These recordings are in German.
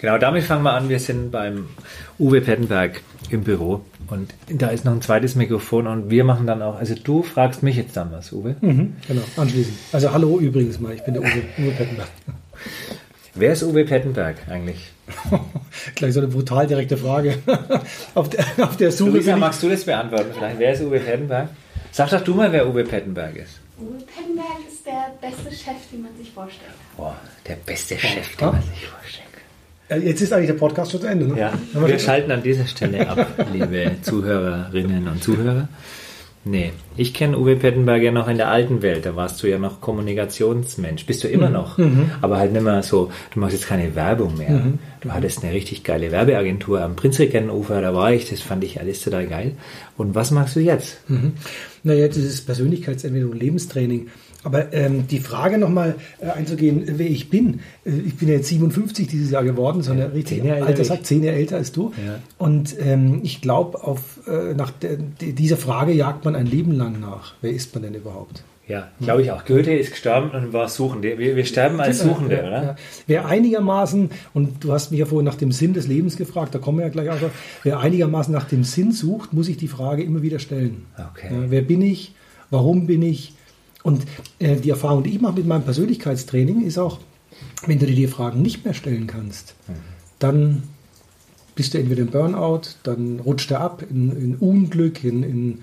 Genau, damit fangen wir an. Wir sind beim Uwe Pettenberg im Büro und da ist noch ein zweites Mikrofon und wir machen dann auch, also du fragst mich jetzt dann was, Uwe. Mhm, genau, anschließend. Also hallo übrigens mal, ich bin der Uwe, Uwe Pettenberg. Wer ist Uwe Pettenberg eigentlich? Gleich so eine brutal direkte Frage. auf, der, auf der Suche. Luisa, magst du das beantworten vielleicht? Wer ist Uwe Pettenberg? Sag doch du mal, wer Uwe Pettenberg ist. Uwe Pettenberg ist der beste Chef, den man sich vorstellt. Boah, der beste Chef, den man sich vorstellt. Jetzt ist eigentlich der Podcast schon zu Ende, ne? Ja, wir schalten an dieser Stelle ab, liebe Zuhörerinnen und Zuhörer. Nee, ich kenne Uwe Pettenberg ja noch in der alten Welt. Da warst du ja noch Kommunikationsmensch. Bist du immer Mhm. noch. Aber halt nicht mehr so, du machst jetzt keine Werbung mehr. Mhm. Du hattest eine richtig geile Werbeagentur am Prinzregentenufer, da war ich, das fand ich alles total geil. Und was machst du jetzt? Mhm. Na, jetzt ist es Persönlichkeitsentwicklung, Lebenstraining. Aber ähm, die Frage nochmal äh, einzugehen, wer ich bin. Äh, ich bin ja jetzt 57 dieses Jahr geworden, so eine richtig zehn Jahre älter alter Sack, zehn Jahre älter als du. Ja. Und ähm, ich glaube, auf äh, nach der, die- dieser Frage jagt man ein Leben lang nach. Wer ist man denn überhaupt? Ja, glaube ich auch. Goethe ist gestorben und war Suchende. Wir, wir sterben als Suchende, Ja, oder? ja. Wer einigermaßen, und du hast mich ja vorhin nach dem Sinn des Lebens gefragt, da kommen wir ja gleich auch drauf, wer einigermaßen nach dem Sinn sucht, muss ich die Frage immer wieder stellen. Okay. Ja, wer bin ich? Warum bin ich? Und äh, die Erfahrung, die ich mache mit meinem Persönlichkeitstraining, ist auch, wenn du dir die Fragen nicht mehr stellen kannst, dann bist du entweder im Burnout, dann rutscht er ab in, in Unglück, in, in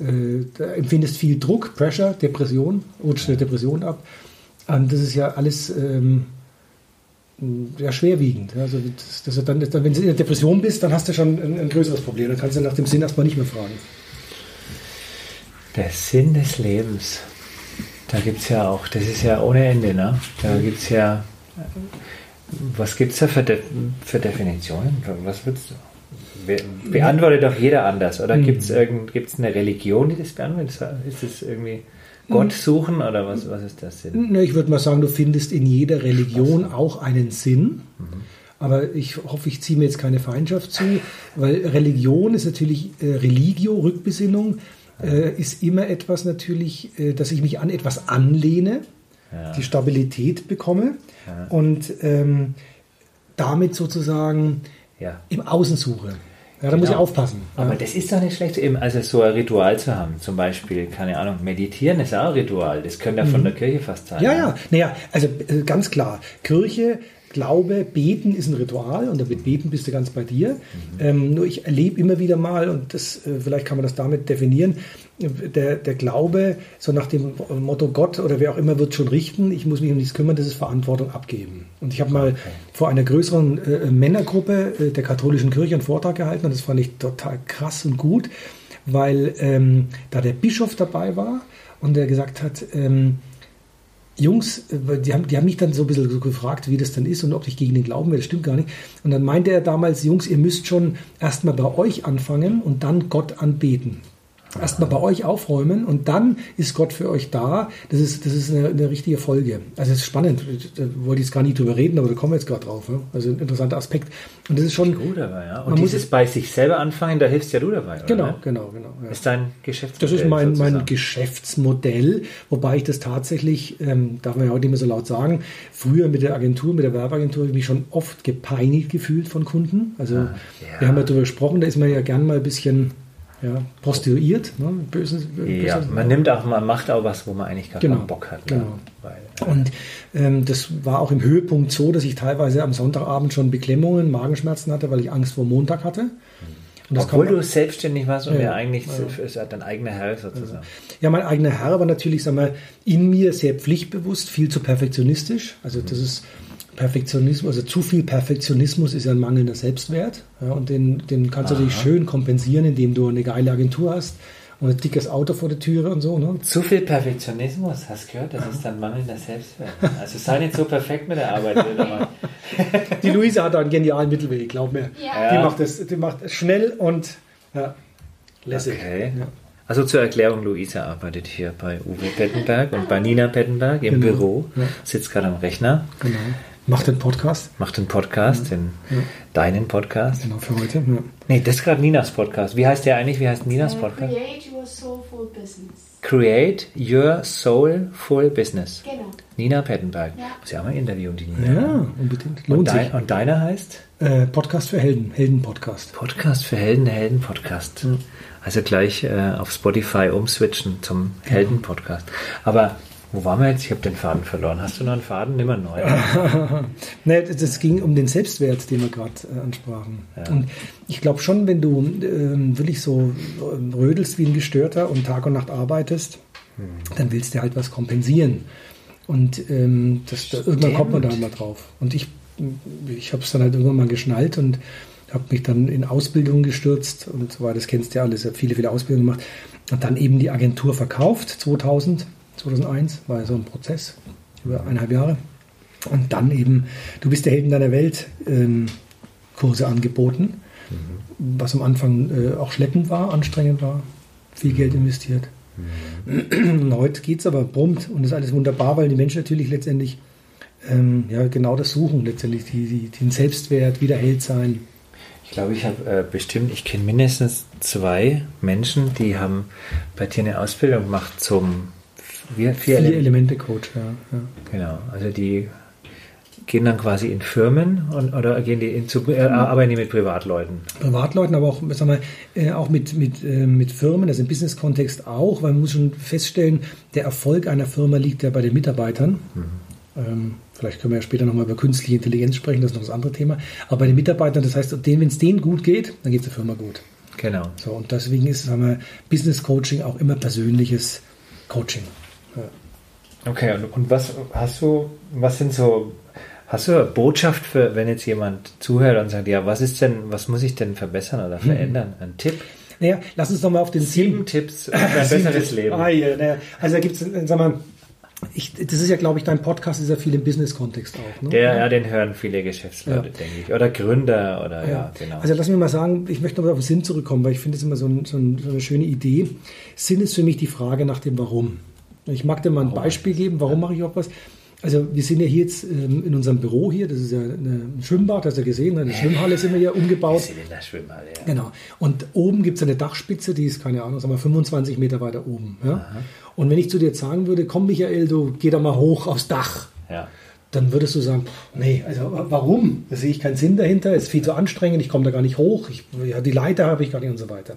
äh, da empfindest viel Druck, Pressure, Depression, rutscht eine Depression ab. Und das ist ja alles ähm, ja, schwerwiegend. Also das, das dann, dann, wenn du in der Depression bist, dann hast du schon ein, ein größeres Problem. Dann kannst du nach dem Sinn erstmal nicht mehr fragen. Der Sinn des Lebens. Da gibt es ja auch, das ist ja ohne Ende, ne? Da gibt es ja, was gibt es da für, De für Definitionen? Was würdest du? Be beantwortet doch jeder anders. Oder gibt es gibt's eine Religion, die das beantwortet? Ist es irgendwie Gott suchen oder was, was ist das Sinn? Na, Ich würde mal sagen, du findest in jeder Religion auch einen Sinn. Aber ich hoffe, ich ziehe mir jetzt keine Feindschaft zu, weil Religion ist natürlich äh, Religio, Rückbesinnung, äh, ist immer etwas natürlich, äh, dass ich mich an etwas anlehne, Ja. die Stabilität bekomme und ähm, damit sozusagen Ja. im Außen suche. Ja, da muss ich Genau. aufpassen. Aber ja. das ist doch nicht schlecht, eben also so ein Ritual zu haben. Zum Beispiel, keine Ahnung, meditieren ist auch ein Ritual. Das könnte ja von der Kirche fast sein. Mhm. Ja, ja, naja, also äh, ganz klar, Kirche, Glaube, Beten ist ein Ritual und damit Beten bist du ganz bei dir. Ähm, nur ich erlebe immer wieder mal, und das, äh, vielleicht kann man das damit definieren, der, der Glaube, so nach dem Motto Gott oder wer auch immer wird schon richten, ich muss mich um nichts kümmern, das ist Verantwortung abgeben. Und ich habe mal vor einer größeren äh, Männergruppe äh, der katholischen Kirche einen Vortrag gehalten und das fand ich total krass und gut, weil ähm, da der Bischof dabei war und der gesagt hat, ähm, Jungs, die haben, die haben mich dann so ein bisschen so gefragt, wie das dann ist und ob ich gegen den Glauben wäre. Das stimmt gar nicht. Und dann meinte er damals, Jungs, ihr müsst schon erstmal bei euch anfangen und dann Gott anbeten. Erstmal bei euch aufräumen und dann ist Gott für euch da. Das ist, das ist eine, eine richtige Folge. Also es ist spannend. Da wollte ich jetzt gar nicht drüber reden, aber da kommen wir jetzt gerade drauf. Ne? Also ein interessanter Aspekt. Und das ist schon. Gut, aber ja. Und Man muss dieses bei sich selber anfangen, da hilfst ja du dabei, oder? Genau, genau, genau. Ja. Ist dein Geschäftsmodell Das ist mein, mein. Geschäftsmodell, wobei ich das tatsächlich, ähm, darf man ja heute nicht mehr so laut sagen, früher mit der Agentur, mit der Werbeagentur, habe ich mich schon oft gepeinigt gefühlt von Kunden. Also ja. wir haben ja darüber gesprochen, da ist man ja gern mal ein bisschen ja, prostituiert, ne? böses, Ja, böses- man nimmt auch, man macht auch was, wo man eigentlich gar Genau, keinen Bock hat. genau. Ne? Weil, Und ähm, das war auch im Höhepunkt so, dass ich teilweise am Sonntagabend schon Beklemmungen, Magenschmerzen hatte, weil ich Angst vor Montag hatte. Und das obwohl du selbstständig warst und Ja, ja, eigentlich ja. ist dein eigener Herr sozusagen. Ja, mein eigener Herr war natürlich, sagen wir, in mir sehr pflichtbewusst, viel zu perfektionistisch. Also das ist Perfektionismus, also zu viel Perfektionismus ist ja ein mangelnder Selbstwert. Ja, und den, den kannst du natürlich schön kompensieren, indem du eine geile Agentur hast und ein dickes Auto vor der Türe und so. Ne? Zu viel Perfektionismus, hast du gehört? Das ist dann mangelnder Selbstwert. Also sei nicht so perfekt mit der Arbeit. Die Luise hat da einen genialen Mittelweg, glaub mir. Ja. Die Ja. macht das, die macht es schnell und ja, lässig. Okay. Ja. Also zur Erklärung, Luisa arbeitet hier bei Uwe Pettenberg und bei Nina Pettenberg im Genau. Büro, Ja. sitzt gerade am Rechner, Genau. Macht den Podcast. macht einen Podcast, den, deinen Podcast. Genau, für heute. Ja. Nee, das ist gerade Ninas Podcast. Wie heißt der eigentlich? Wie heißt Ninas Äh, Podcast? Create your soulful business. Create Your Soulful Business. Genau. Nina Pettenberg. Ja. Muss ja auch mal interviewen, die Nina. Ja, unbedingt. Und, Lohnt dein, sich. und deiner heißt? Äh, Podcast für Helden, Helden-Podcast. Podcast für Helden, Helden-Podcast. Also gleich äh, auf Spotify umswitchen zum Helden-Podcast. Aber wo waren wir jetzt? Ich habe den Faden verloren. Hast du noch einen Faden? Nimm mal einen neuen. Ne, das- ging um den Selbstwert, den wir gerade äh, ansprachen. Und ich glaube schon, wenn du ähm, wirklich so ähm, rödelst wie ein Gestörter und Tag und Nacht arbeitest, dann willst du halt was kompensieren. Und ähm, das, da, irgendwann kommt man da mal drauf. Und ich, ich habe es dann halt irgendwann mal geschnallt und habe mich dann in Ausbildung gestürzt und so weiter. Das kennst du ja alles. Ich habe viele, viele Ausbildungen gemacht. Und dann eben die Agentur verkauft, 2000, 2001, war ja so ein Prozess über eineinhalb Jahre. Und dann eben, du bist der Held in deiner Welt, ähm, Kurse angeboten, was am Anfang äh, auch schleppend war, anstrengend war, viel Geld investiert. Und heute geht es aber brummt und ist alles wunderbar, weil die Menschen natürlich letztendlich ähm, ja, genau das suchen, letztendlich die, die, den Selbstwert, wieder Held sein. Ich glaube, ich habe äh, bestimmt, ich kenne mindestens zwei Menschen, die haben bei dir eine Ausbildung gemacht zum vier, vier Elemente. Coach, ja. ja. Genau, also die gehen dann quasi in Firmen und, oder gehen die in, zu, äh, arbeiten die mit Privatleuten? Privatleuten, aber auch, sagen wir, äh, auch mit, mit, äh, mit Firmen, also im Business-Kontext auch, weil man muss schon feststellen, der Erfolg einer Firma liegt ja bei den Mitarbeitern. Ähm, vielleicht können wir ja später nochmal über künstliche Intelligenz sprechen, das ist noch das andere Thema. Aber bei den Mitarbeitern, das heißt, wenn es denen gut geht, dann geht es der Firma gut. Genau. So, und deswegen ist sagen wir, Business Coaching auch immer persönliches Coaching. Okay, und, und was hast du, was sind so, hast du eine Botschaft für, wenn jetzt jemand zuhört und sagt, ja, was ist denn, was muss ich denn verbessern oder verändern? Ein Tipp? Naja, lass uns nochmal auf den Sieben Tipps für ein besseres Leben. Ah, ja, naja. Also da gibt es, sag mal, ich, das ist ja, glaube ich, dein Podcast ist ja viel im Business-Kontext auch. Ne? Der, ja, den hören viele Geschäftsleute, Ja. denke ich. Oder Gründer oder ja, Ja. genau. Also lass mich mal sagen, ich möchte nochmal auf den Sinn zurückkommen, weil ich finde es immer so, ein, so, ein, so eine schöne Idee. Sinn ist für mich die Frage nach dem Warum. Ich mag dir mal ein Beispiel geben, warum mache ich auch was. Also wir sind ja hier jetzt ähm, in unserem Büro hier, das ist ja ein Schwimmbad, hast du ja gesehen, eine Schwimmhalle sind wir hier umgebaut. Zylinderschwimmhalle, ja. Genau. Und oben gibt es eine Dachspitze, die ist, keine Ahnung, sagen wir 25 Meter weiter oben. Ja? Und wenn ich zu dir sagen würde, komm Michael, du geh da mal hoch aufs Dach, ja. Dann würdest du sagen, pff, nee, also wa- warum? Da sehe ich keinen Sinn dahinter, ist viel zu anstrengend, ich komme da gar nicht hoch, ich, ja, die Leiter habe ich gar nicht und so weiter.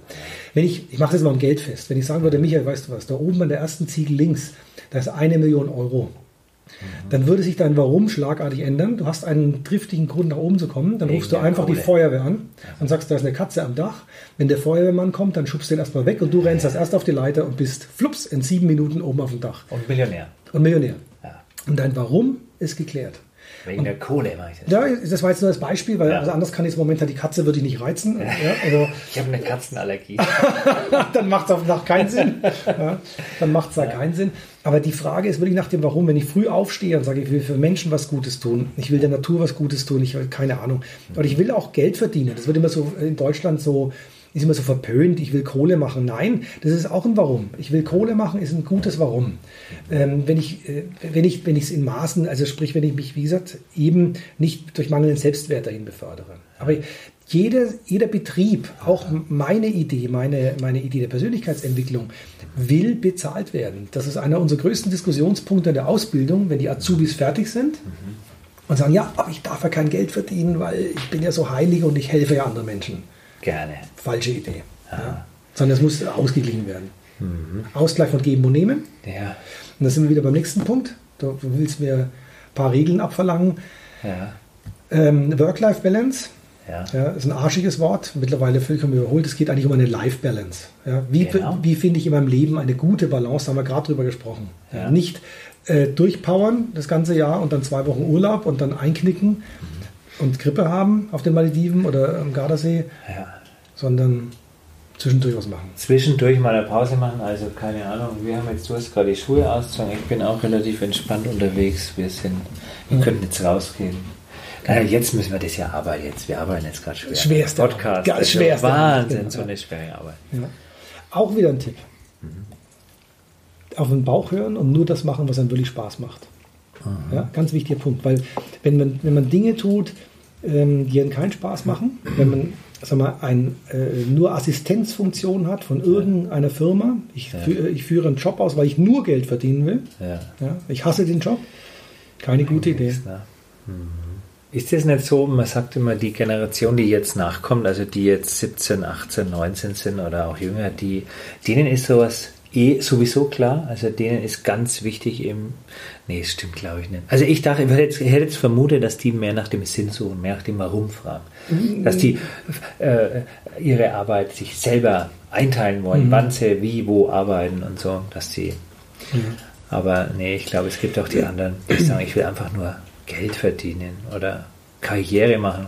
Wenn ich, ich mache das mal am Geld fest, wenn ich sagen würde, Michael, weißt du was, da oben an der ersten Ziegel links, da ist eine Million Euro. Dann würde sich dein Warum schlagartig ändern. Du hast einen triftigen Grund, nach oben zu kommen. Dann rufst du einfach die. Feuerwehr an und sagst, da ist eine Katze am Dach. Wenn der Feuerwehrmann kommt, dann schubst du den erstmal weg und du rennst als erst auf die Leiter und bist flups in sieben Minuten oben auf dem Dach. Und Millionär. Und Millionär. Ja. Und dein Warum ist geklärt. Wegen der Kohle mache ich das. Ja, das war jetzt nur das Beispiel, weil Ja. also anders kann ich es im Moment halt die Katze würde ich nicht reizen. Ja, also Ich habe eine Katzenallergie. dann macht es auf Nacht keinen Sinn. Ja, dann macht es da keinen Sinn. Aber die Frage ist wirklich nach dem Warum. Wenn ich früh aufstehe und sage, ich will für Menschen was Gutes tun, ich will der Natur was Gutes tun, ich will keine Ahnung. Aber ich will auch Geld verdienen. Das wird immer so in Deutschland so, ist immer so verpönt, ich will Kohle machen. Nein, das ist auch ein Warum. Ich will Kohle machen, ist ein gutes Warum. Ähm, wenn ich äh, wenn ich wenn ich es in Maßen, also sprich, wenn ich mich, wie gesagt, eben nicht durch mangelnden Selbstwert dahin befördere. Aber jeder, jeder Betrieb, auch meine Idee, meine, meine Idee der Persönlichkeitsentwicklung, will bezahlt werden. Das ist einer unserer größten Diskussionspunkte in der Ausbildung, wenn die Azubis fertig sind und sagen, ja, aber ich darf ja kein Geld verdienen, weil ich bin ja so heilig und ich helfe ja anderen Menschen. Gerne. Falsche Idee. Ja. Sondern es muss ausgeglichen werden. Ausgleich von Geben und Nehmen. Ja. Und da sind wir wieder beim nächsten Punkt. Du willst mir ein paar Regeln abverlangen. Ja. Ähm, Work-Life-Balance. Ja. Ja, ist ein arschiges Wort, mittlerweile vollkommen überholt. Es geht eigentlich um eine Life-Balance. Ja, wie Genau. wie finde ich in meinem Leben eine gute Balance? Da haben wir gerade drüber gesprochen. Ja. Nicht äh, durchpowern das ganze Jahr und dann zwei Wochen Urlaub und dann einknicken und Grippe haben auf den Malediven oder am Gardasee, ja. sondern zwischendurch was machen. Zwischendurch mal eine Pause machen, also keine Ahnung. Wir haben jetzt, du hast gerade die Schuhe ausgezogen. Ich bin auch relativ entspannt unterwegs. Wir sind, wir könnten jetzt rausgehen. Naja, jetzt müssen wir das ja arbeiten. Jetzt, wir arbeiten jetzt gerade schwer. Schwerste Podcast. Das ist schwerste Wahnsinn, Arbeit, so genau. eine schwere Arbeit. Ja. Auch wieder ein Tipp. Auf den Bauch hören und nur das machen, was einem wirklich Spaß macht. Ja, ganz wichtiger Punkt, weil wenn man, wenn man Dinge tut, ähm, die einem keinen Spaß machen, wenn man sag mal, ein, äh, nur Assistenzfunktion hat von irgendeiner Firma. Ich, Ja. fü ich führe einen Job aus, weil ich nur Geld verdienen will. Ja. Ja, ich hasse den Job. Keine gute Idee. Na. Mhm. Ist das nicht so, man sagt immer, die Generation, die jetzt nachkommt, also die jetzt 17, 18, 19 sind oder auch jünger, die, denen ist sowas eh sowieso klar. Also denen ist ganz wichtig eben, nee, das stimmt glaube ich nicht. Also ich dachte, ich hätte jetzt, hätte jetzt vermutet, dass die mehr nach dem Sinn suchen, mehr nach dem Warum fragen. Dass die äh, ihre Arbeit sich selber einteilen wollen, wann sie wie, wo arbeiten und so, dass die aber nee, ich glaube, es gibt auch die anderen, die sagen, ich will einfach nur Geld verdienen oder Karriere machen.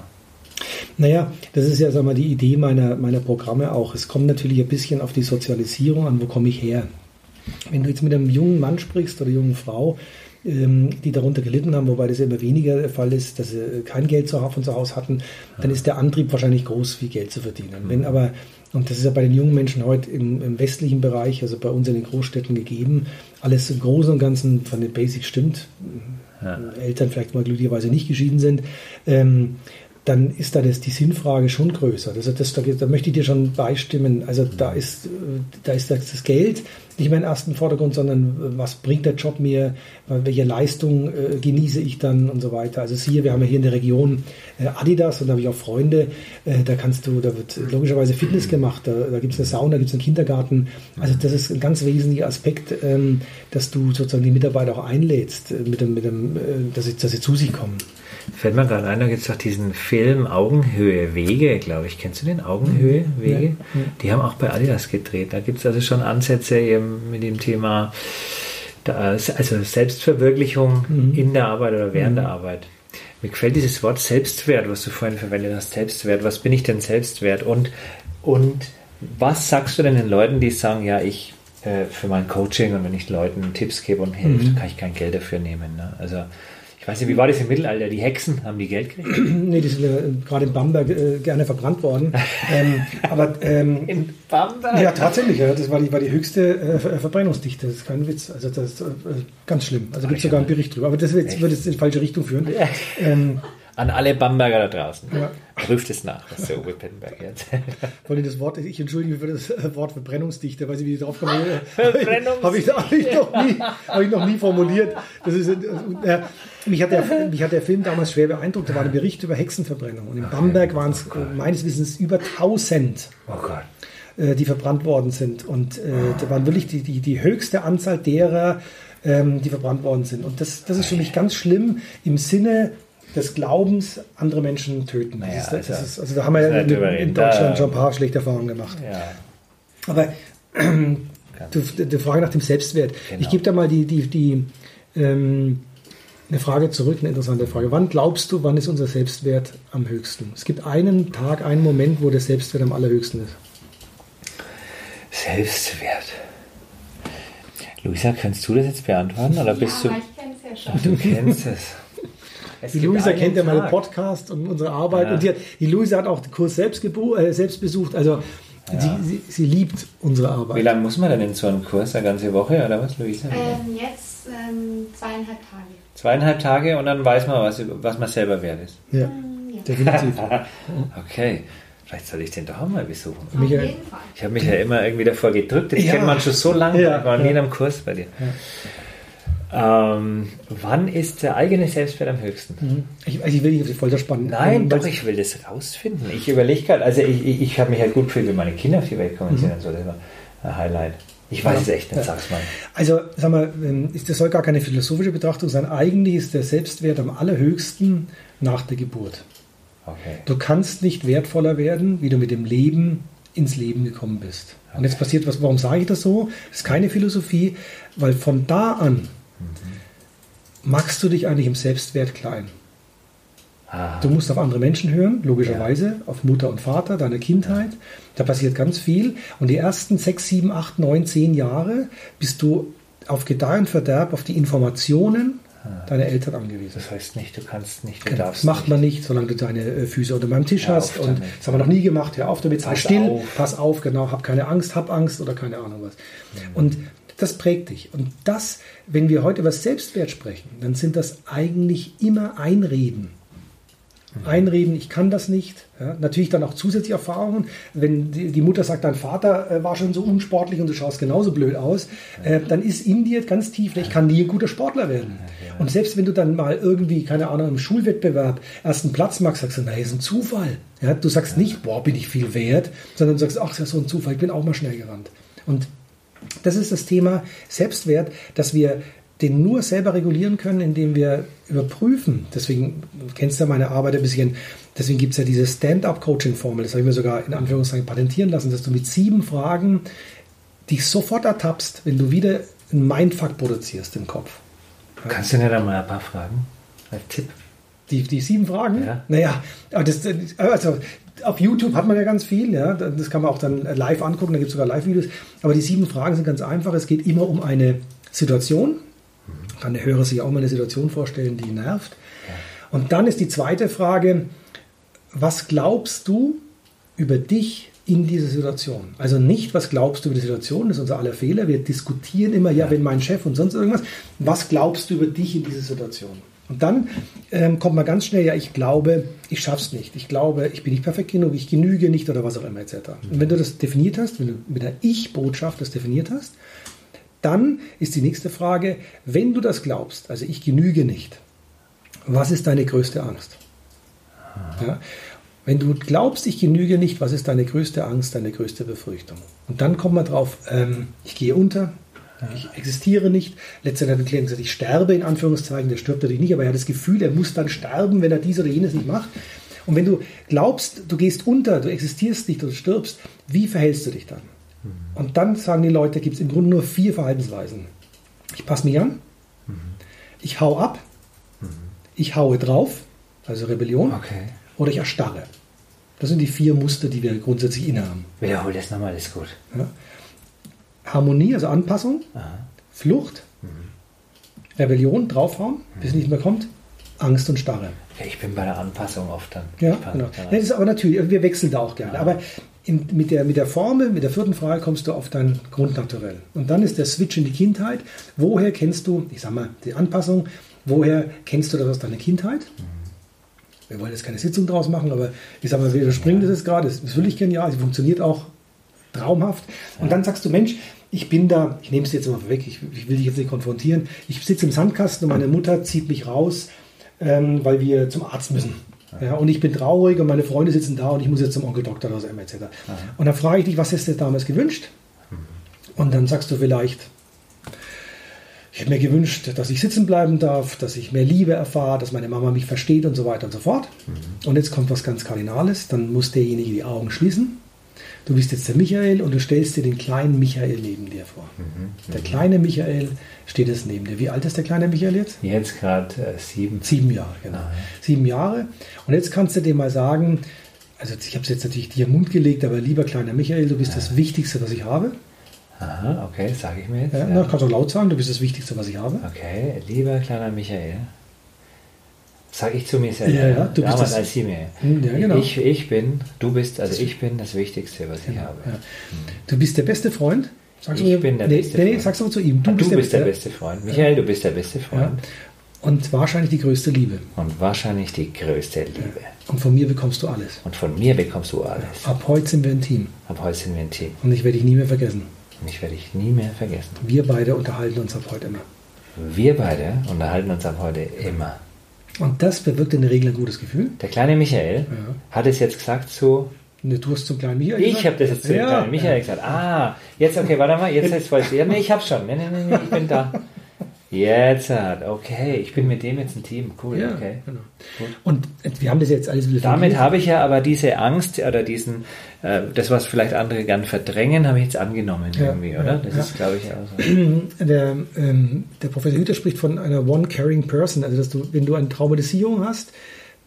Naja, das ist ja sag mal, die Idee meiner, meiner Programme auch. Es kommt natürlich ein bisschen auf die Sozialisierung an, wo komme ich her. Wenn du jetzt mit einem jungen Mann sprichst oder jungen Frau, ähm, die darunter gelitten haben, wobei das immer weniger der Fall ist, dass sie kein Geld zu, von zu Hause hatten, dann ist der Antrieb wahrscheinlich groß, viel Geld zu verdienen. Wenn aber, und das ist ja bei den jungen Menschen heute im, im westlichen Bereich, also bei uns in den Großstädten gegeben, alles im Großen und Ganzen von den Basics stimmt, Ja. Eltern vielleicht mal glücklicherweise nicht geschieden sind, ähm, dann ist da das, die Sinnfrage schon größer. Also das, da, da möchte ich dir schon beistimmen. Also da ist, äh, da ist das, das Geld nicht mehr im ersten Vordergrund, sondern was bringt der Job mir, welche Leistung äh, genieße ich dann und so weiter. Also siehe, wir haben ja hier in der Region äh, Adidas und da habe ich auch Freunde, äh, da kannst du, da wird logischerweise Fitness gemacht, da, da gibt es eine Sauna, da gibt es einen Kindergarten. Also das ist ein ganz wesentlicher Aspekt, ähm, dass du sozusagen die Mitarbeiter auch einlädst, äh, mit dem, mit dem, äh, dass, sie, dass sie zu sich kommen. Fällt mir gerade ein, da gibt es auch diesen Film Augenhöhe Wege, glaube ich. Kennst du den Augenhöhe Wege? Ja. Die haben auch bei Adidas gedreht. Da gibt es also schon Ansätze eben mit dem Thema also Selbstverwirklichung in der Arbeit oder während der Arbeit. Mir gefällt dieses Wort Selbstwert, was du vorhin verwendet hast. Selbstwert. Was bin ich denn Selbstwert? Und, und was sagst du denn den Leuten, die sagen, ja, ich äh, für mein Coaching und wenn ich Leuten Tipps gebe und helfe, kann ich kein Geld dafür nehmen. Ne? Also ich weiß nicht, wie war das im Mittelalter? Die Hexen, haben die Geld gekriegt? Nee, die sind ja gerade in Bamberg äh, gerne verbrannt worden. ähm, aber ähm, In Bamberg? ja, tatsächlich, ja, das war die, war die höchste äh, Ver- Verbrennungsdichte. Das ist kein Witz. Also das ist äh, ganz schlimm. Also gibt es sogar einen Bericht drüber. Aber das wird, würde jetzt in die falsche Richtung führen. Ähm, An alle Bamberger da draußen. Ja. Prüft es nach, was der Uwe Pettenberg jetzt. wollte das Wort, ich entschuldige mich für das äh, Wort Verbrennungsdichte, weiß ich, wie ich drauf komme. Verbrennungsdichte. Habe ich, hab ich, noch nie- hab ich noch nie formuliert. Das ist, äh, äh, mich, hat der, mich hat der Film damals schwer beeindruckt. Da war ein Bericht über Hexenverbrennung. Und in Bamberg waren es äh, meines Wissens über 1000. Oh Gott. die verbrannt worden sind. Und äh, da waren wirklich die, die, die höchste Anzahl derer, ähm, die verbrannt worden sind. Und das, das ist für mich ganz schlimm im Sinne des Glaubens, andere Menschen töten. Das Naja, ist, das also, ist, also da haben wir ja in, in. Deutschland Da- schon ein paar schlechte Erfahrungen gemacht. Ja. Aber du, die Frage nach dem Selbstwert. Genau. Ich gebe da mal die, die, die ähm, eine Frage zurück, eine interessante Frage. Wann glaubst du, wann ist unser Selbstwert am höchsten? Es gibt einen Tag, einen Moment, wo der Selbstwert am allerhöchsten ist. Selbstwert. Luisa, kannst du das jetzt beantworten? Oder bist ja, du. ich kenne es ja schon. Du kennst es. Es Die Luisa kennt ja meinen Tag. Podcast und unsere Arbeit. Ja. Und die, hat, die Luisa hat auch den Kurs selbst, äh, selbst besucht. Also sie, sie, sie liebt unsere Wie Arbeit. lange muss man denn in so einem Kurs? Eine ganze Woche oder was, Luisa? Ähm, jetzt ähm, zweieinhalb Tage. Zweieinhalb Tage und dann weiß man, was, was man selber wert ist. Ja, ja. definitiv. Okay. Vielleicht soll ich den doch auch mal besuchen. Auf Michael. jeden Fall. Ich habe mich ja immer irgendwie davor gedrückt. Das Ja. kennt man schon so lange. Ja, Ich war nie ja. in einem Kurs bei dir. Ähm, wann ist der eigene Selbstwert am höchsten? Ich, ich will nicht auf die Folter spannen. Nein, doch, ich will das rausfinden. Ich überlege gerade, also ich, ich, ich habe mich halt gut gefühlt, wenn meine Kinder auf die Welt kommen sind und so. Das war ein Highlight. Ich weiß es echt nicht, sag's mal. Also, sag mal, ähm, ist- das soll gar keine philosophische Betrachtung sein. Eigentlich ist der Selbstwert am allerhöchsten nach der Geburt. Okay. Du kannst nicht wertvoller werden, wie du mit dem Leben ins Leben gekommen bist. Und jetzt passiert was, warum sage ich das so? Das ist keine Philosophie, weil von da an machst du dich eigentlich im Selbstwert klein. Ah, Du musst auf andere Menschen hören, logischerweise, auf Mutter und Vater, deine Kindheit. Da passiert ganz viel. Und die ersten sechs, sieben, acht, neun, zehn Jahre bist du auf Gedeih und Verderb, auf die Informationen deiner Eltern angewiesen. das heißt nicht, du kannst nicht, du Genau, darfst das macht nicht. man nicht, solange du deine äh, Füße unter meinem Tisch Hör hast. Und damit. das haben wir noch nie gemacht. Hör auf damit, sei Pass still, auf. pass auf, genau, hab keine Angst, hab Angst oder keine Ahnung was. Und das prägt dich. Und das, wenn wir heute über Selbstwert sprechen, dann sind das eigentlich immer Einreden. einreden, ich kann das nicht. Ja, natürlich dann auch zusätzliche Erfahrungen. Wenn die, die Mutter sagt, dein Vater äh, war schon so unsportlich und du schaust genauso blöd aus, äh, dann ist in dir ganz tief, ich kann nie ein guter Sportler werden. Und selbst wenn du dann mal irgendwie, keine Ahnung, im Schulwettbewerb ersten Platz magst, sagst du, naja, ist ein Zufall. Ja, du sagst nicht, boah, bin ich viel wert, sondern du sagst, ach, ist ja so ein Zufall, ich bin auch mal schnell gerannt. Und das ist das Thema Selbstwert, dass wir den nur selber regulieren können, indem wir überprüfen. Deswegen du kennst ja meine Arbeit ein bisschen. Deswegen gibt es ja diese Stand-up-Coaching-Formel. Das habe ich mir sogar in Anführungszeichen patentieren lassen, dass du mit sieben Fragen dich sofort ertappst, wenn du wieder einen Mindfuck produzierst im Kopf. Kannst du mir da mal ein paar Fragen als Tipp? Die, die sieben Fragen? Ja. Naja, aber das, also auf YouTube hat man ja ganz viel, ja. Das kann man auch dann live angucken, da gibt es sogar Live-Videos. Aber die sieben Fragen sind ganz einfach. Es geht immer um eine Situation. Kann der Hörer sich auch mal eine Situation vorstellen, die nervt. Und dann ist die zweite Frage, was glaubst du über dich in dieser Situation? Also nicht, was glaubst du über die Situation, das ist unser aller Fehler. Wir diskutieren immer, ja, wenn mein Chef und sonst irgendwas. Was glaubst du über dich in dieser Situation? Und dann ähm, kommt man ganz schnell, ja, ich glaube, ich schaff's nicht. Ich glaube, ich bin nicht perfekt genug, ich genüge nicht oder was auch immer etc. Und wenn du das definiert hast, wenn du mit der Ich-Botschaft das definiert hast, dann ist die nächste Frage, wenn du das glaubst, also ich genüge nicht, was ist deine größte Angst? Ja? Wenn du glaubst, ich genüge nicht, was ist deine größte Angst, deine größte Befürchtung? Und dann kommt man drauf, ähm, ich gehe unter, ich existiere nicht. Letztendlich hat Klient gesagt, ich sterbe in Anführungszeichen, der stirbt natürlich nicht, aber er hat das Gefühl, er muss dann sterben, wenn er dies oder jenes nicht macht. Und wenn du glaubst, du gehst unter, du existierst nicht, du stirbst, wie verhältst du dich dann? Und dann sagen die Leute, gibt es im Grunde nur vier Verhaltensweisen. Ich passe mich an, ich hau ab, ich haue drauf, also Rebellion, Okay. oder ich erstarre. Das sind die vier Muster, die wir grundsätzlich innehaben. Wiederhol das nochmal, ist gut. Ja. Harmonie, also Anpassung, Aha. Flucht, Rebellion, draufhauen, bis es nicht mehr kommt, Angst und Starre. Ich bin bei der Anpassung oft dann. Ja, Ich genau. dann das ist aber natürlich, wir wechseln da auch gerne. Aber in, mit, der, mit der Formel, mit der vierten Frage kommst du auf dein Grundnaturell. Und dann ist der Switch in die Kindheit. Woher kennst du, ich sag mal, die Anpassung, woher kennst du das aus deiner Kindheit? Wir wollen jetzt keine Sitzung draus machen, aber ich sag mal, wir überspringen das jetzt gerade. Das ist wirklich genial. Sie funktioniert auch traumhaft. Und dann sagst du, Mensch, ich bin da, ich nehme es jetzt mal weg, ich, ich will dich jetzt nicht konfrontieren. Ich sitze im Sandkasten und meine Mutter zieht mich raus, ähm, weil wir zum Arzt müssen. Ja, und ich bin traurig und meine Freunde sitzen da und ich muss jetzt zum Onkel Doktor oder so etc. Und dann frage ich dich, was hast du dir damals gewünscht? Und dann sagst du vielleicht, ich hätte mir gewünscht, dass ich sitzen bleiben darf, dass ich mehr Liebe erfahre, dass meine Mama mich versteht und so weiter und so fort. Und jetzt kommt was ganz Kardinales, dann muss derjenige die Augen schließen. Du bist jetzt der Michael und du stellst dir den kleinen Michael neben dir vor. Der kleine Michael steht jetzt neben dir. Wie alt ist der kleine Michael jetzt? Jetzt gerade äh, sieben. Sieben Jahre, genau. Sieben Jahre. Und jetzt kannst du dir mal sagen, also ich habe es jetzt natürlich dir im Mund gelegt, aber lieber kleiner Michael, du bist das Wichtigste, was ich habe. Aha, okay, sage ich mir jetzt. Ja, ja. na, kannst auch laut sagen, du bist das Wichtigste, was ich habe. Okay, lieber kleiner Michael. Sag ich zu mir selber. Ja, ja, du bist das- als sie mir. Hm, ja, genau. Ich, ich bin, du bist, also ich bin das Wichtigste, was ich habe. Ja. Du bist der beste Freund. Sagst Ich du, bin der nee, beste nee, nee, Freund. sagst du zu ihm. Du, Ah, bist, du der, bist der beste Freund. Michael, du bist der beste. Freund. Und wahrscheinlich die größte Liebe. Und wahrscheinlich die größte Liebe. Und von mir bekommst du alles. Und von mir bekommst du alles. Ab heute sind wir ein Team. Ab heute sind wir ein Team. Und ich werde dich nie mehr vergessen. Und ich werde dich nie mehr vergessen. Wir beide unterhalten uns ab heute immer. Wir beide unterhalten uns ab heute immer. Und das bewirkt in der Regel ein gutes Gefühl. Der kleine Michael Ja. hat es jetzt gesagt zu. Ne, Du hast zum kleinen Michael Ich gesagt? habe das jetzt zu dem Ja. kleinen Michael gesagt. Ah, jetzt, okay, warte mal, jetzt ist voll. Ja, nee, ich hab's schon. Nee, nee, nee, nee, ich bin da. Jetzt hat, okay, ich bin mit dem jetzt ein Team. Cool, Ja, okay. genau. Und wir haben das jetzt alles wieder Damit habe ich ja aber diese Angst oder diesen, äh, das, was vielleicht andere gern verdrängen, habe ich jetzt angenommen Ja, irgendwie, ja, oder? Das ist, glaube ich, auch so. der, ähm, der Professor Hüter spricht von einer one caring person. Also, dass du, wenn du eine Traumatisierung hast,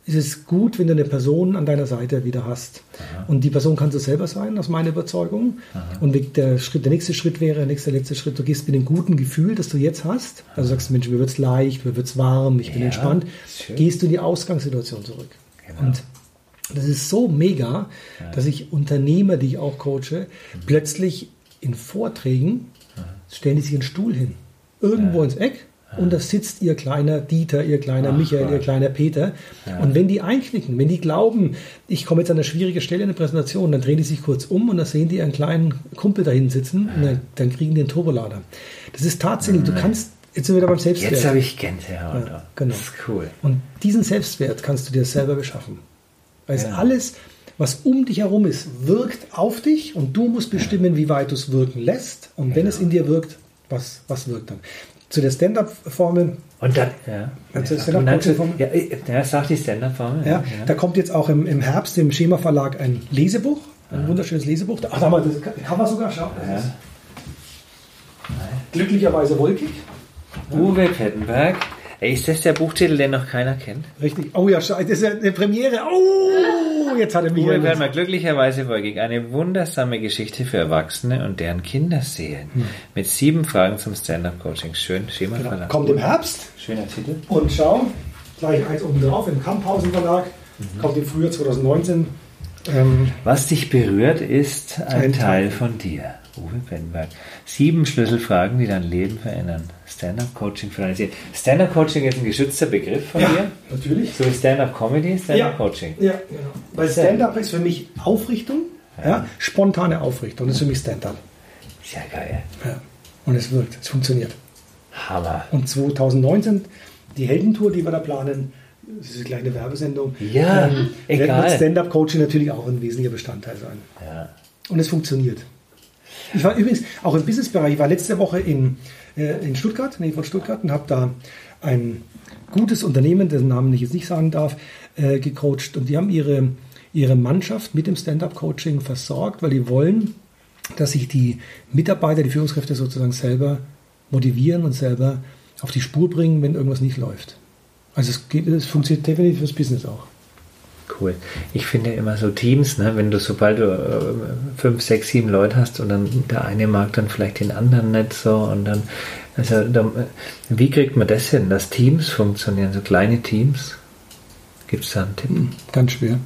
ist es gut, wenn du eine Person an deiner Seite wieder hast. Und die Person kannst du selber sein, aus meiner Überzeugung. Und der, Schritt, der nächste Schritt wäre, der nächste letzte Schritt, du gehst mit dem guten Gefühl, das du jetzt hast. Also sagst, Mensch, mir wird's leicht, mir wird's warm, ich bin Ja, entspannt. schön. Gehst du in die Ausgangssituation zurück. Genau. Und das ist so mega, dass ich Unternehmer, die ich auch coache, plötzlich in Vorträgen stellen die sich einen Stuhl hin. Irgendwo ins Eck und da sitzt ihr kleiner Dieter, ihr kleiner Ach, Michael, ihr Gott. kleiner Peter. Und wenn die einknicken, wenn die glauben, ich komme jetzt an eine schwierige Stelle in der Präsentation, dann drehen die sich kurz um und dann sehen die einen kleinen Kumpel da hinten sitzen und dann, dann kriegen die einen Turbolader. Das ist tatsächlich, du kannst, jetzt sind wir wieder beim Selbstwert. Jetzt habe ich Gänsehaut. Ja, genau. Das ist cool. Und diesen Selbstwert kannst du dir selber beschaffen. Weil es Ja. alles, was um dich herum ist, wirkt auf dich und du musst bestimmen, wie weit du es wirken lässt. Und wenn es in dir wirkt, was, was wirkt dann? Zu der Stand-Up-Formel, Und dann, ja. Also ja, Stand-up und dann- ja, ja, sag die Stand-Up-Formel. ja, da kommt jetzt auch im, im Herbst im Schema Verlag ein Lesebuch, ein wunderschönes Lesebuch. Ach, sag mal, das kann man sogar schauen. Ja. glücklicherweise wolkig. Uwe Pettenberg. Ey, ist das der Buchtitel, den noch keiner kennt? Richtig. Oh ja, scheiße, das ist ja eine Premiere. Oh, jetzt hat er mich Uwe erinnert. Pettenberg, glücklicherweise wolkig. Eine wundersame Geschichte für Erwachsene und deren Kinderseelen. Mit sieben Fragen zum Stand-Up-Coaching. Schön, Schema Genau. Verlag. Kommt im Herbst. Schöner Titel. Und schau, gleich eins oben drauf im Kamphausen Verlag. Mhm. Kommt im Frühjahr 2019. Ähm, Was dich berührt, ist ein, Ein Teil Teil. von dir. Uwe Pettenberg. Sieben Schlüsselfragen, die dein Leben verändern. Stand-Up-Coaching für Seele. Stand-Up-Coaching ist ein geschützter Begriff von dir. natürlich. So wie Stand-Up-Comedy, Stand-Up-Coaching. Ja, genau. Weil Stand-up ist für mich Aufrichtung, ja. spontane Aufrichtung. Das ist für mich Stand-up. Ja geil. Ja. Und es wirkt, es funktioniert. Hammer. Und 2019, die Heldentour, die wir da planen, das ist eine kleine Werbesendung. Ja, egal. Wird Stand-up-Coaching natürlich auch ein wesentlicher Bestandteil sein. Ja. Und es funktioniert. Ich war übrigens auch im Businessbereich, ich war letzte Woche in, äh, in Stuttgart, nee, von Stuttgart, und habe da ein gutes Unternehmen, dessen Namen ich jetzt nicht sagen darf, äh, gecoacht. Und die haben ihre, ihre Mannschaft mit dem Stand-up-Coaching versorgt, weil die wollen, dass sich die Mitarbeiter, die Führungskräfte sozusagen selber motivieren und selber auf die Spur bringen, wenn irgendwas nicht läuft. Also es, geht, es funktioniert definitiv fürs Business auch. Cool. Ich finde immer so Teams, ne, wenn du sobald du äh, fünf, sechs, sieben Leute hast und dann der eine mag dann vielleicht den anderen nicht so und dann, also dann, wie kriegt man das hin, dass Teams funktionieren, so kleine Teams? Gibt es da einen Tipp? Ganz schwer.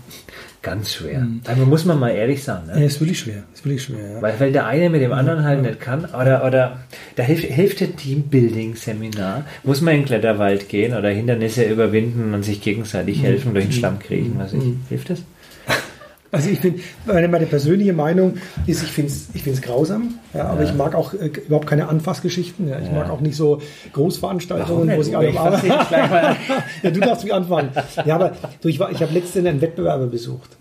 Ganz schwer. Aber muss man mal ehrlich sagen, Ja, ne? ist wirklich schwer. Ist wirklich schwer, ja. Weil, weil der eine mit dem anderen halt nicht kann. Oder, oder da hilft, hilft der Teambuilding-Seminar. Muss man in den Kletterwald gehen oder Hindernisse überwinden und sich gegenseitig helfen, durch den Schlamm kriechen, was ich. Hilft das? Also ich bin, meine, meine persönliche Meinung ist, ich finde es ich find's grausam, ja, aber Ja. ich mag auch äh, überhaupt keine Anfassgeschichten. Ja. Ich mag auch nicht so Großveranstaltungen, wo sich alle an. ja, du darfst mich anfangen. Ja, aber du, ich, war- ich habe letztens einen Wettbewerber besucht.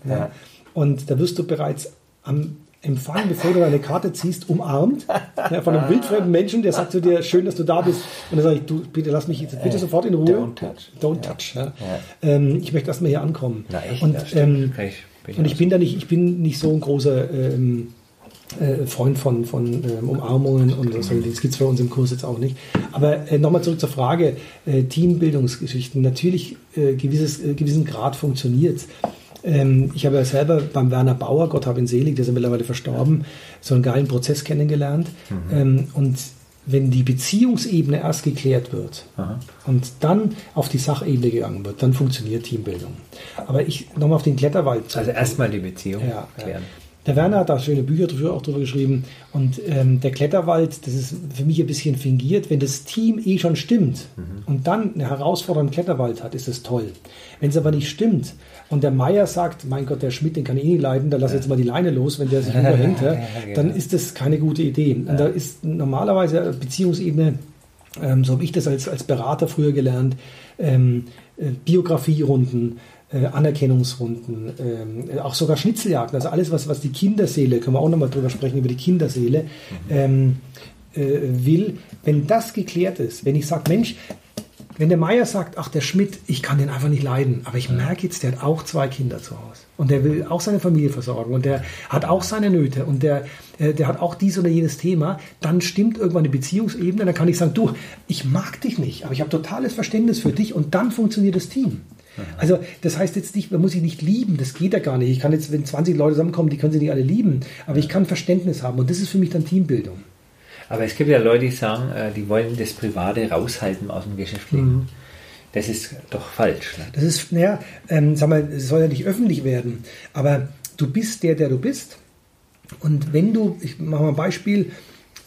Und da wirst du bereits am Empfang, bevor du deine Karte ziehst, umarmt ja, von einem wildfremden Menschen, der sagt zu dir, schön, dass du da bist. Und dann sage ich, du, bitte lass mich jetzt bitte sofort in Ruhe. Don't touch. Don't touch. Ja. Ähm, ich möchte erstmal hier ankommen. Na echt? Und, Ja, ähm, ich- und ich bin da nicht, ich bin nicht so ein großer ähm, äh, Freund von, von ähm, Umarmungen und so. Das gibt es bei uns im Kurs jetzt auch nicht. Aber äh, nochmal zurück zur Frage, äh, Teambildungsgeschichten. Natürlich, äh, gewisses, äh, gewissen Grad funktioniert ähm, ich habe ja selber beim Werner Bauer, Gott hab ihn selig, der ist ja mittlerweile verstorben, so einen geilen Prozess kennengelernt. Ähm, und wenn die Beziehungsebene erst geklärt wird Aha. und dann auf die Sachebene gegangen wird, dann funktioniert Teambildung. Aber ich nochmal auf den Kletterwald Also zurück. erstmal die Beziehung Ja, ja. Der Werner hat da schöne Bücher drüber, auch drüber geschrieben. Und ähm, der Kletterwald, das ist für mich ein bisschen fingiert. Wenn das Team eh schon stimmt und dann einen herausfordernden Kletterwald hat, ist es toll. Wenn es aber nicht stimmt und der Meier sagt, mein Gott, der Schmidt, den kann ich eh nicht leiden, da lass jetzt mal die Leine los, wenn der sich überhängt, ja, genau. dann ist das keine gute Idee. Und da ist normalerweise Beziehungsebene, ähm, so habe ich das als, als Berater früher gelernt, ähm, äh, Biografierunden, äh, Anerkennungsrunden, ähm, auch sogar Schnitzeljagden, also alles, was, was die Kinderseele, können wir auch nochmal drüber sprechen, über die Kinderseele, ähm, äh, will, wenn das geklärt ist, wenn ich sage, Mensch, wenn der Meier sagt, ach, der Schmidt, ich kann den einfach nicht leiden, aber ich merke jetzt, der hat auch zwei Kinder zu Hause. Und der will auch seine Familie versorgen und der hat auch seine Nöte und der, äh, der hat auch dies oder jenes Thema, dann stimmt irgendwann die Beziehungsebene, dann kann ich sagen, du, ich mag dich nicht, aber ich habe totales Verständnis für dich und dann funktioniert das Team. Also das heißt jetzt nicht, man muss sich nicht lieben, das geht ja gar nicht. Ich kann jetzt, wenn 20 Leute zusammenkommen, die können sie nicht alle lieben, aber ich kann Verständnis haben und das ist für mich dann Teambildung. Aber es gibt ja Leute, die sagen, äh, die wollen das Private raushalten aus dem Geschäftlichen. Das ist doch falsch. Ne? Das ist, naja, ähm, sag mal, es soll ja nicht öffentlich werden, aber du bist der, der du bist. Und wenn du, ich mache mal ein Beispiel,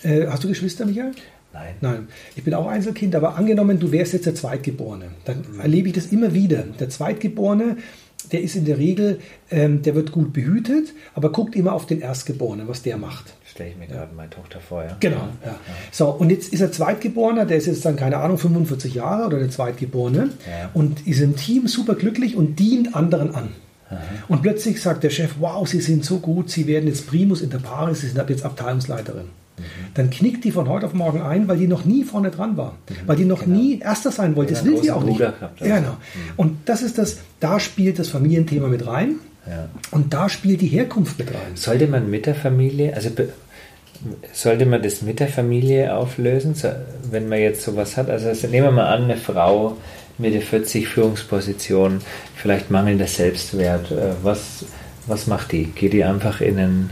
äh, hast du Geschwister, Michael? Nein. Nein, ich bin auch Einzelkind, aber angenommen, du wärst jetzt der Zweitgeborene, dann erlebe ich das immer wieder. Der Zweitgeborene, der ist in der Regel, ähm, der wird gut behütet, aber guckt immer auf den Erstgeborenen, was der macht. Stelle ich mir gerade meine Tochter vor, ja. Genau. Ja. So, und jetzt ist er Zweitgeborener, der ist jetzt dann, keine Ahnung, 45 Jahre oder der Zweitgeborene Ja. und ist im Team super glücklich und dient anderen an. Und plötzlich sagt der Chef, wow, Sie sind so gut, Sie werden jetzt Primus inter pares, Sie sind ab jetzt Abteilungsleiterin. Dann knickt die von heute auf morgen ein, weil die noch nie vorne dran war. Weil die noch nie Erster sein wollte. Oder Das will einen sie auch nicht. Gehabt. Ja, genau. Und das ist das, da spielt das Familienthema mit rein. Ja. Und da spielt die Herkunft mit rein. Sollte man mit der Familie, also sollte man das mit der Familie auflösen, wenn man jetzt sowas hat? Also, also nehmen wir mal an, eine Frau Mitte 40 Führungsposition, vielleicht mangelnder Selbstwert. Äh, Was, was macht die? Geht die einfach in ein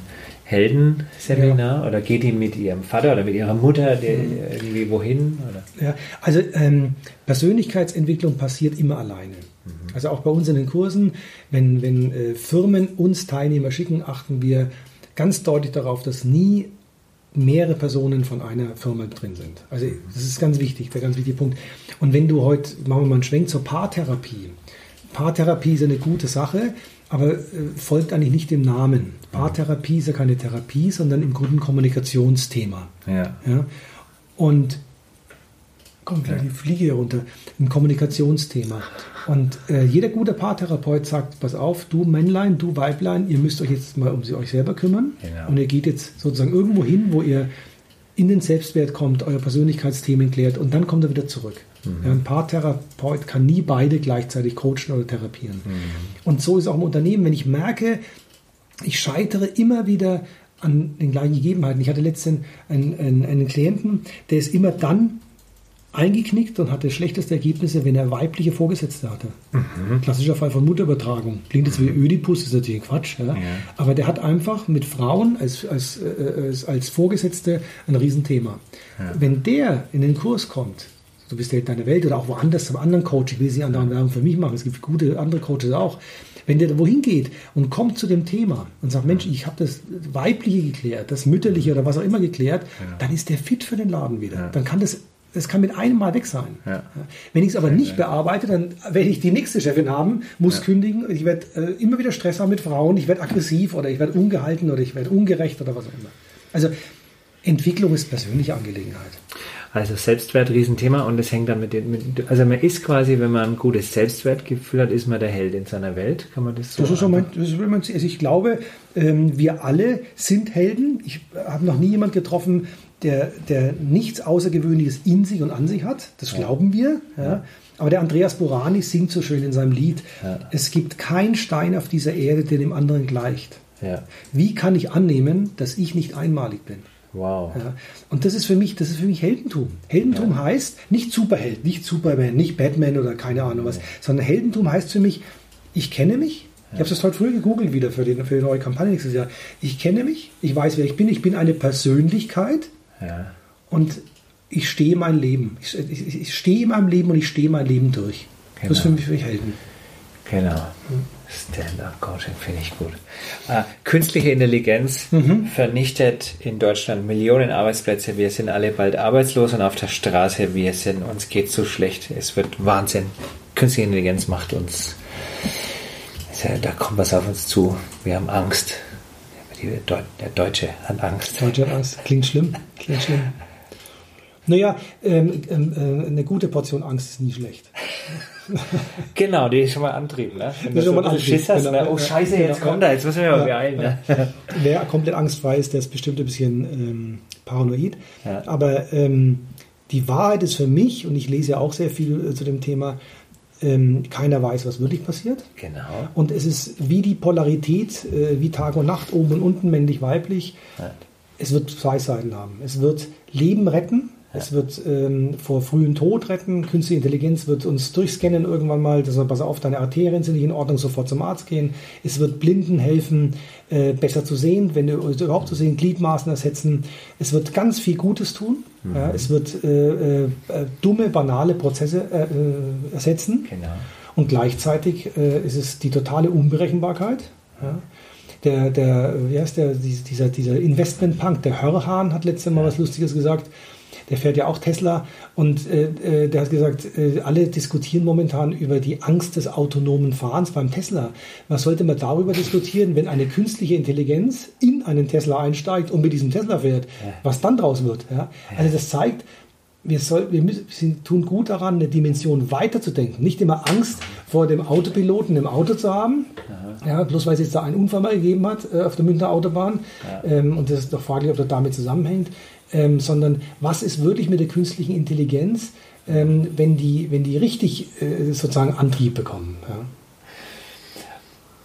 Heldenseminar oder geht die mit ihrem Vater oder mit ihrer Mutter die, irgendwie wohin? Oder? Ja, also ähm, Persönlichkeitsentwicklung passiert immer alleine. Also auch bei uns in den Kursen, wenn, wenn äh, Firmen uns Teilnehmer schicken, achten wir ganz deutlich darauf, dass nie mehrere Personen von einer Firma drin sind. Also das ist ganz wichtig, der ganz wichtige Punkt. Und wenn du heute, machen wir mal einen Schwenk zur Paartherapie. Paartherapie ist eine gute Sache, aber äh, folgt eigentlich nicht dem Namen. Paartherapie ist ja keine Therapie, sondern im Grunde ein Kommunikationsthema. Ja. Ja? Und kommt gleich die Fliege hier runter, ein Kommunikationsthema. Und äh, jeder gute Paartherapeut sagt, pass auf, du Männlein, du Weiblein, ihr müsst euch jetzt mal um sie euch selber kümmern. Genau. Und ihr geht jetzt sozusagen irgendwo hin, wo ihr in den Selbstwert kommt, euer Persönlichkeitsthemen klärt und dann kommt er wieder zurück. Ja, ein Paartherapeut kann nie beide gleichzeitig coachen oder therapieren. Und so ist auch im Unternehmen, wenn ich merke, ich scheitere immer wieder an den gleichen Gegebenheiten. Ich hatte letztens einen, einen, einen Klienten, der ist immer dann eingeknickt und hatte schlechteste Ergebnisse, wenn er weibliche Vorgesetzte hatte. Klassischer Fall von Mutterübertragung. Klingt jetzt wie Ödipus, ist natürlich Quatsch. Ja? Aber der hat einfach mit Frauen als, als, äh, als, als Vorgesetzte ein Riesenthema. Wenn der in den Kurs kommt, du bist ja in deiner Welt oder auch woanders zum anderen Coach, ich will sie andere Werbung für mich machen, es gibt gute andere Coaches auch. Wenn der da wohin geht und kommt zu dem Thema und sagt, Mensch, ich habe das Weibliche geklärt, das Mütterliche oder was auch immer geklärt, dann ist der fit für den Laden wieder. Dann kann das, das kann mit einem Mal weg sein. Ja. Wenn ich es aber nicht bearbeite, dann werde ich die nächste Chefin haben, muss kündigen, ich werde äh, immer wieder Stress haben mit Frauen, ich werde aggressiv oder ich werde ungehalten oder ich werde ungerecht oder was auch immer. Also Entwicklung ist persönliche Angelegenheit. Also Selbstwert, Riesenthema und das hängt dann mit den, mit, also man ist quasi, wenn man ein gutes Selbstwertgefühl hat, ist man der Held in seiner Welt, kann man das so Das ist mein, das ist mein also ich glaube, ähm, wir alle sind Helden. Ich habe noch nie jemand getroffen, der, der nichts Außergewöhnliches in sich und an sich hat. Das glauben wir. Ja. Aber der Andreas Borani singt so schön in seinem Lied, Ja. es gibt keinen Stein auf dieser Erde, der dem anderen gleicht. Ja, Wie kann ich annehmen, dass ich nicht einmalig bin? Wow. Ja. Und das ist für mich, das ist für mich Heldentum. Heldentum heißt nicht Superheld, nicht Superman, nicht Batman oder keine Ahnung was, sondern Heldentum heißt für mich, ich kenne mich. Ich habe das heute früh gegoogelt wieder für die, für die neue Kampagne nächstes Jahr. Ich kenne mich, ich weiß, wer ich bin, ich bin eine Persönlichkeit Ja. und ich stehe mein Leben. Ich, ich, ich stehe in meinem Leben und ich stehe mein Leben durch. Das ist für Genau. mich, für mich Helden. Genau. Stand-up-Coaching finde ich gut. Ah, künstliche Intelligenz Mhm. vernichtet in Deutschland Millionen Arbeitsplätze. Wir sind alle bald arbeitslos und auf der Straße. Wir sind, uns geht so schlecht. Es wird Wahnsinn. Künstliche Intelligenz macht uns, da kommt was auf uns zu. Wir haben Angst. Der Deutsche hat Angst. Deutsche Angst. Klingt schlimm. Klingt schlimm. Naja, ähm, ähm, äh, eine gute Portion Angst ist nie schlecht. Genau, die ist schon mal Antrieb, ne? Wenn du so mal ein bisschen Antrieb, Schiss hast, ne? Oh Ja, Scheiße, jetzt genau. kommt er, jetzt müssen wir mal Ja, beeilen, ne? Wer komplett angstfrei ist, der ist bestimmt ein bisschen ähm, paranoid. Ja. Aber ähm, die Wahrheit ist für mich, und ich lese ja auch sehr viel äh, zu dem Thema, ähm, keiner weiß, was wirklich passiert. Genau. Und es ist wie die Polarität, äh, wie Tag und Nacht, oben und unten, männlich, weiblich. Ja. Es wird zwei Seiten haben. Es wird Leben retten. Es wird ähm, vor frühen Tod retten. Künstliche Intelligenz wird uns durchscannen irgendwann mal. Das pass auf, deine Arterien sind nicht in Ordnung, sofort zum Arzt gehen. Es wird Blinden helfen, äh, besser zu sehen, wenn du überhaupt zu sehen, Gliedmaßen ersetzen. Es wird ganz viel Gutes tun. Ja, es wird äh, äh, dumme, banale Prozesse äh, äh, ersetzen. Genau. Und gleichzeitig äh, ist es die totale Unberechenbarkeit. Ja. Der, der, wie heißt der, dieser, dieser Investmentpunk, der Hörhahn hat letztes Mal was Lustiges gesagt. Der fährt ja auch Tesla und äh, äh, der hat gesagt, äh, alle diskutieren momentan über die Angst des autonomen Fahrens beim Tesla. Was sollte man darüber diskutieren, wenn eine künstliche Intelligenz in einen Tesla einsteigt und mit diesem Tesla fährt, Ja. was dann draus wird? Ja? Also das zeigt, wir, soll, wir müssen, tun gut daran, eine Dimension weiterzudenken. Nicht immer Angst vor dem Autopiloten im Auto zu haben, ja, bloß weil es jetzt da einen Unfall mal gegeben hat äh, auf der Münchner Autobahn. Ähm, und das ist doch fraglich, ob das damit zusammenhängt. Ähm, sondern was ist wirklich mit der künstlichen Intelligenz, ähm, wenn, die, wenn die richtig äh, sozusagen Antrieb bekommen? Ja?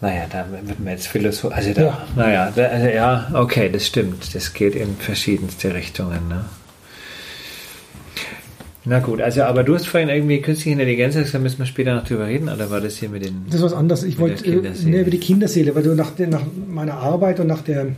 Naja, da wird man jetzt Philosoph. Also da, Ja. naja, da, also ja, okay, das stimmt. Das geht in verschiedenste Richtungen. Ne? Na gut, also aber du hast vorhin irgendwie künstliche Intelligenz gesagt, da müssen wir später noch drüber reden, oder war das hier mit den. Das ist was anderes. Ich wollte äh, ne, über die Kinderseele, weil du nach, nach meiner Arbeit und nach der,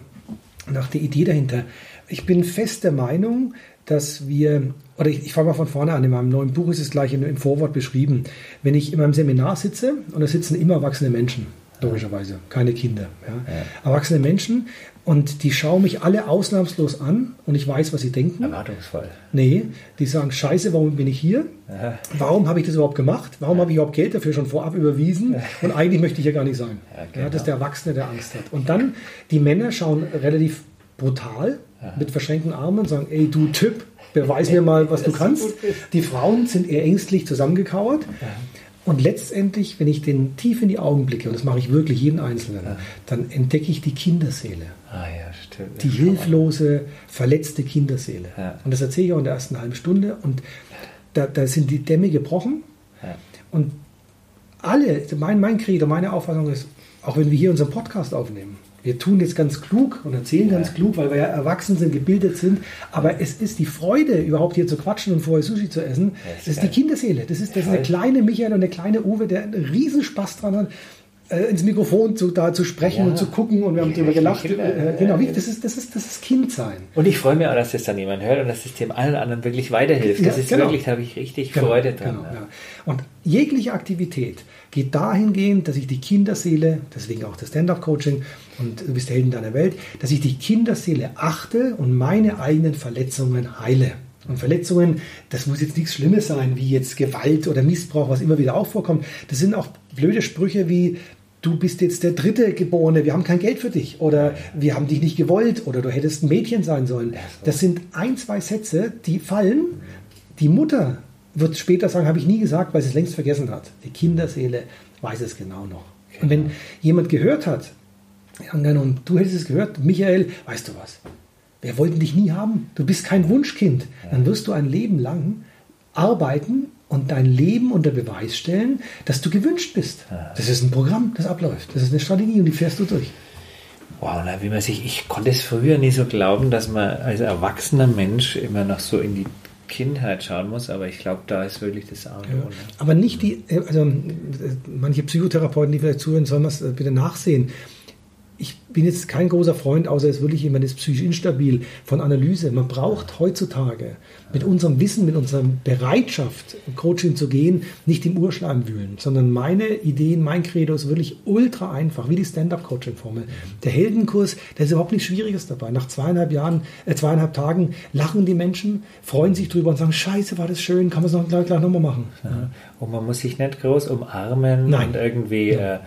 nach der Idee dahinter. Ich bin fest der Meinung, dass wir, oder ich, ich fange mal von vorne an, in meinem neuen Buch ist es gleich im, im Vorwort beschrieben, wenn ich in meinem Seminar sitze und da sitzen immer erwachsene Menschen, logischerweise, keine Kinder. Ja. Erwachsene Menschen und die schauen mich alle ausnahmslos an und ich weiß, was sie denken. Erwartungsvoll. Nee, die sagen, scheiße, warum bin ich hier? Aha. Warum habe ich das überhaupt gemacht? Warum habe ich überhaupt Geld dafür schon vorab überwiesen? Und eigentlich möchte ich ja gar nicht sein. Ja, Ja, genau. das ist der Erwachsene, der Angst hat. Und dann, die Männer schauen relativ brutal mit verschränkten Armen und sagen, ey, du Typ, beweis mir mal, was du kannst. Die Frauen sind eher ängstlich zusammengekauert. Und letztendlich, wenn ich den tief in die Augen blicke, und das mache ich wirklich jeden Einzelnen, dann entdecke ich die Kinderseele. Ah ja, stimmt. Die hilflose, verletzte Kinderseele. Ja. Und das erzähle ich auch in der ersten halben Stunde. Und da, da sind die Dämme gebrochen. Ja. Und alle, mein, mein Credo, meine Auffassung ist, auch wenn wir hier unseren Podcast aufnehmen, wir tun jetzt ganz klug und erzählen ganz klug, weil wir ja erwachsen sind, gebildet sind, aber es ist die Freude, überhaupt hier zu quatschen und vorher Sushi zu essen, Ja, ist das ist die Kinderseele. Das ist, das ist Geil. kleine Michael und eine kleine Uwe, der einen riesen Spaß dran hat, äh, ins Mikrofon zu, da zu sprechen Ja. und zu gucken und wir haben Die drüber gelacht. Kinder. Äh, genau, wie- das ist, das ist, das ist Kindsein. Und ich freue mich auch, dass das dann jemand hört und dass das dem allen anderen wirklich weiterhilft. Das Ja, ist genau. wirklich, da habe ich richtig Genau, Freude dran. Genau, ja. ja. Und jegliche Aktivität geht dahingehend, dass ich die Kinderseele, deswegen auch das Stand-up-Coaching und du bist der Helden deiner Welt, dass ich die Kinderseele achte und meine eigenen Verletzungen heile. Und Verletzungen, das muss jetzt nichts Schlimmes sein, wie jetzt Gewalt oder Missbrauch, was immer wieder auch vorkommt. Das sind auch blöde Sprüche wie, du bist jetzt der dritte Geborene, wir haben kein Geld für dich oder wir haben dich nicht gewollt oder du hättest ein Mädchen sein sollen. Das sind ein, zwei Sätze, die fallen. Die Mutter wird später sagen, habe ich nie gesagt, weil sie es längst vergessen hat. Die Kinderseele weiß es genau noch. Und wenn jemand gehört hat, angenommen, du hättest es gehört, Michael, weißt du was? Wir wollten dich nie haben. Du bist kein Wunschkind. Dann wirst du ein Leben lang arbeiten und dein Leben unter Beweis stellen, dass du gewünscht bist. Das ist ein Programm, das abläuft. Das ist eine Strategie und die fährst du durch. Wow, na, wie man sich, ich konnte es früher nie so glauben, dass man als erwachsener Mensch immer noch so in die Kindheit schauen muss, aber ich glaube, da ist wirklich das A und O. Ne? Aber nicht die, äh, also äh, manche Psychotherapeuten, die vielleicht zuhören, sollen das äh, bitte nachsehen. Ich bin jetzt kein großer Freund, außer es wirklich jemand ist psychisch instabil, von Analyse. Man braucht heutzutage mit unserem Wissen, mit unserer Bereitschaft, Coaching zu gehen, nicht im Urschleim wühlen, sondern meine Ideen, mein Credo ist wirklich ultra einfach, wie die Stand-Up-Coaching-Formel. Der Heldenkurs, da ist überhaupt nichts Schwieriges dabei. Nach zweieinhalb Jahren, äh, zweieinhalb Tagen lachen die Menschen, freuen sich drüber und sagen, scheiße, war das schön, kann man es noch gleich, gleich nochmal machen. Ja. Und man muss sich nicht groß umarmen Nein. und irgendwie äh,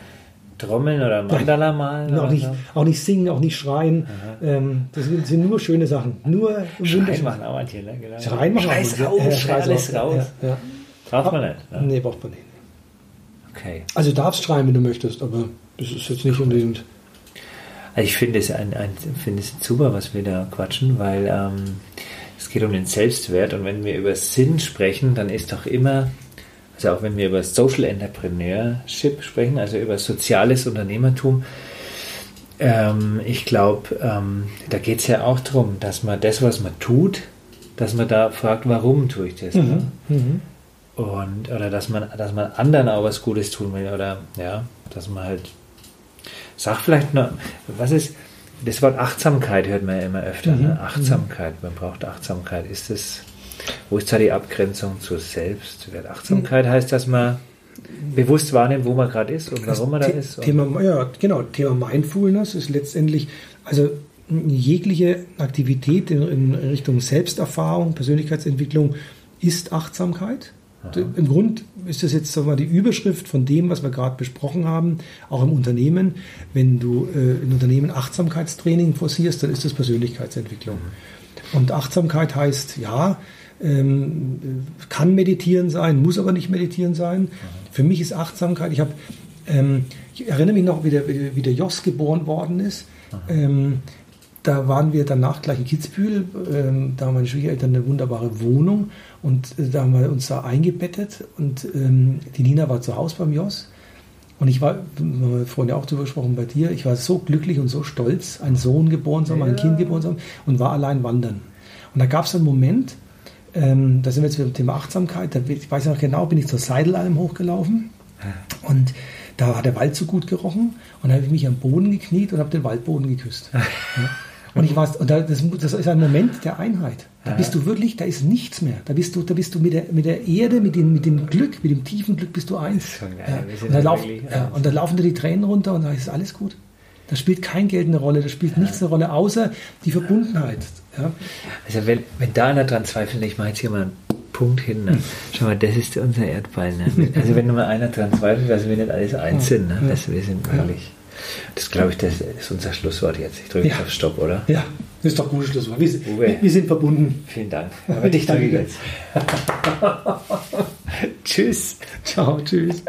trommeln oder Mandala malen. auch, oder nicht, so. auch nicht singen, auch nicht schreien. Ähm, das sind, sind nur schöne Sachen. Nur Schreien machen auch manche, ne? Genau. Schreien machen Scheiß auch raus, manche. Schrei scheiß alles raus. raus. Ja, ja. Darf man nicht. Ne? Nee, braucht man nicht. Okay. Also du darfst schreien, wenn du möchtest, aber das ist jetzt nicht unbedingt. Also ich finde es ein, ein, finde es super, was wir da quatschen, weil ähm, es geht um den Selbstwert und wenn wir über Sinn sprechen, dann ist doch immer, also auch wenn wir über Social Entrepreneurship sprechen, also über soziales Unternehmertum, ähm, ich glaube, ähm, da geht es ja auch darum, dass man das, was man tut, dass man da fragt, warum tue ich das? Ne? Mhm. Und, oder dass man, dass man anderen auch was Gutes tun will, oder ja, dass man halt sag vielleicht noch, was ist, das Wort Achtsamkeit hört man ja immer öfter, Mhm. ne? Achtsamkeit, man braucht Achtsamkeit. Ist das, wo ist da die Abgrenzung zur Selbstwert? Achtsamkeit heißt, dass man bewusst wahrnimmt, wo man gerade ist und warum man da The- ist. Thema, ja, genau, Thema Mindfulness ist letztendlich, also jegliche Aktivität in, in Richtung Selbsterfahrung, Persönlichkeitsentwicklung ist Achtsamkeit. Im Grund ist das jetzt sagen wir, mal, die Überschrift von dem, was wir gerade besprochen haben, auch im Unternehmen. Wenn du äh, in Unternehmen Achtsamkeitstraining forcierst, dann ist das Persönlichkeitsentwicklung. Und Achtsamkeit heißt, ja, ähm, kann meditieren sein, muss aber nicht meditieren sein. Für mich ist Achtsamkeit, ich habe, ähm, ich erinnere mich noch, wie der, wie der Jos geboren worden ist. Ähm, da waren wir danach gleich in Kitzbühel. Ähm, da haben meine Schwiegereltern eine wunderbare Wohnung und äh, da haben wir uns da eingebettet und ähm, die Nina war zu Hause beim Jos. Und ich war, vorhin ja auch drüber gesprochen bei dir, ich war so glücklich und so stolz, einen Sohn geboren zu haben, ein Kind geboren zu haben und war allein wandern. Und da gab es einen Moment, ähm, da sind wir jetzt beim Thema Achtsamkeit, da, ich weiß noch genau, bin ich zur Seidelalm hochgelaufen und da hat der Wald so gut gerochen und da habe ich mich am Boden gekniet und habe den Waldboden geküsst. Ja. Und ich war, und da, das, das ist ein Moment der Einheit. Da bist du wirklich, da ist nichts mehr. Da bist du, da bist du mit der, mit der Erde, mit dem, mit dem Glück, mit dem tiefen Glück bist du eins. Geil. Ja. Und, da ja lauf, ja, eins. und da laufen dir die Tränen runter und da ist alles gut. Da spielt kein Geld eine Rolle, da spielt nichts eine Rolle, außer die Verbundenheit. Ja. Also wenn, wenn da einer dran zweifelt, ich mache jetzt hier mal einen Punkt hin. Ne? Schau mal, das ist unser Erdball. Ne? Also wenn nur mal einer dran zweifelt, dass wir nicht alles eins sind. Ne? Das, wir sind wirklich. Das glaube ich, das ist unser Schlusswort jetzt. Ich drücke Ja. auf Stopp, oder? ja, das ist doch ein gutes Schlusswort. Wir, wir, wir sind verbunden. Vielen Dank. Aber dich drücke ich jetzt. Tschüss. Ciao, tschüss.